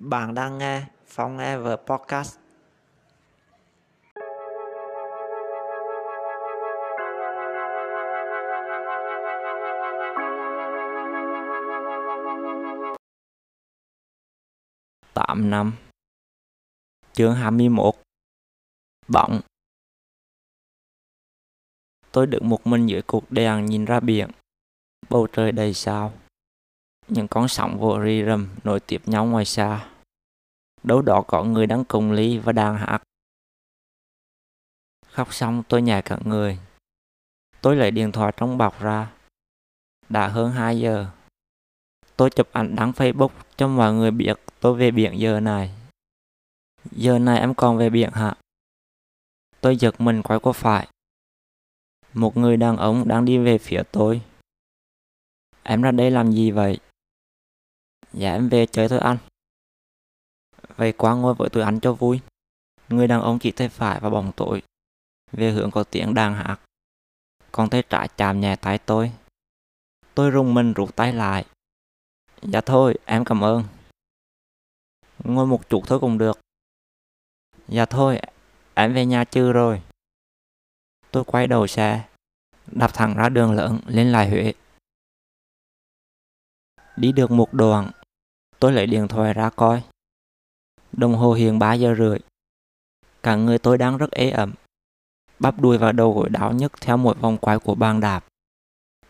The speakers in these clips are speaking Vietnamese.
Bạn đang nghe Phong Ever Podcast. Tám năm. Chương 21 Bỗng Tôi đứng một mình dưới cột đèn nhìn ra biển. Bầu trời đầy sao những con sóng vỗ rì rầm nối tiếp nhau ngoài xa. Đâu đó có người đang cùng ly và đang hát. Khóc xong tôi nhả cả người. Tôi lấy điện thoại trong bọc ra. Đã hơn 2 giờ. Tôi chụp ảnh đăng Facebook cho mọi người biết tôi về biển giờ này. Giờ này em còn về biển hả? Tôi giật mình quay qua phải. Một người đàn ông đang đi về phía tôi. Em ra đây làm gì vậy? Dạ em về chơi thôi anh. Vậy qua ngồi với tụi anh cho vui. Người đàn ông chỉ tay phải và bóng tối. Về hướng có tiếng đàn hát. Còn tay trái chạm nhẹ tay tôi. Tôi rung mình rụt tay lại. Dạ thôi, em cảm ơn. Ngồi một chút thôi cũng được. Dạ thôi, em về nhà chưa rồi. Tôi quay đầu xe, đạp thẳng ra đường lớn lên lại Huế. Đi được một đoạn, Tôi lấy điện thoại ra coi. Đồng hồ hiện 3 giờ rưỡi. Cả người tôi đang rất ế ẩm. Bắp đuôi và đầu gối đau nhức theo một vòng quay của bàn đạp.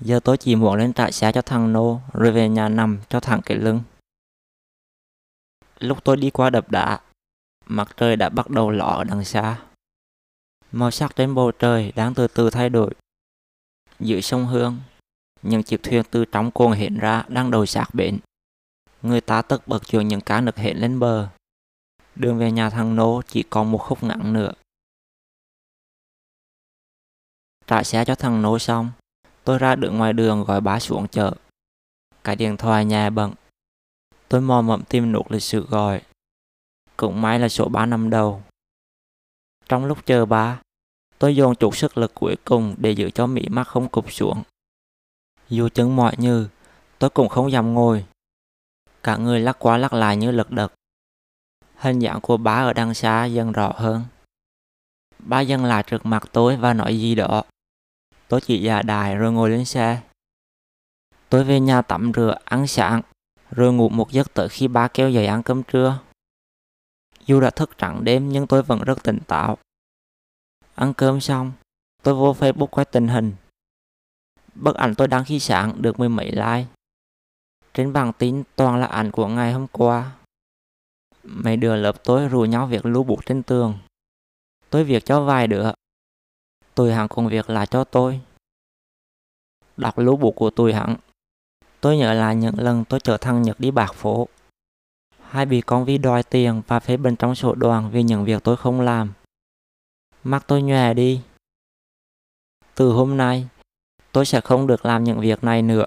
Giờ tôi chỉ muốn lên trại xe cho thằng Nô rồi về nhà nằm cho thẳng cái lưng. Lúc tôi đi qua đập đá, mặt trời đã bắt đầu lọ ở đằng xa. Màu sắc trên bầu trời đang từ từ thay đổi. giữa sông Hương, những chiếc thuyền từ trong cồn hiện ra đang đầu sạc bến. Người ta tất bật chuyển những cá nực hẹn lên bờ. Đường về nhà thằng Nô chỉ còn một khúc ngắn nữa. Trả xe cho thằng Nô xong, tôi ra đứng ngoài đường gọi bá xuống chợ. Cái điện thoại nhà bận. Tôi mò mẫm tìm nút lịch sự gọi. Cũng may là số ba năm đầu. Trong lúc chờ ba, tôi dồn chút sức lực cuối cùng để giữ cho mỹ mắt không cụp xuống. Dù chân mỏi như, tôi cũng không dám ngồi Cả người lắc qua lắc lại như lật đật. Hình dạng của bá ở đằng xa dần rõ hơn. Bá dần lại trước mặt tôi và nói gì đó. Tôi chỉ giả đài rồi ngồi lên xe. Tôi về nhà tắm rửa, ăn sáng, rồi ngủ một giấc tới khi ba kêu dậy ăn cơm trưa. Dù đã thức trắng đêm nhưng tôi vẫn rất tỉnh táo. Ăn cơm xong, tôi vô Facebook quay tình hình. Bức ảnh tôi đăng khi sáng được mười mấy like. Trên bảng tin toàn là ảnh của ngày hôm qua. Mấy đứa lớp tôi rủ nhau việc lưu bút trên tường. Tôi việc cho vài đứa. Tụi hắn cùng việc là cho tôi. Đọc lưu bút của tụi hắn. Tôi nhớ lại những lần tôi chở thằng Nhật đi bạc phố. Hai bị con vi đòi tiền và phế bên trong sổ đoàn vì những việc tôi không làm. Mắt tôi nhòe đi. Từ hôm nay, tôi sẽ không được làm những việc này nữa.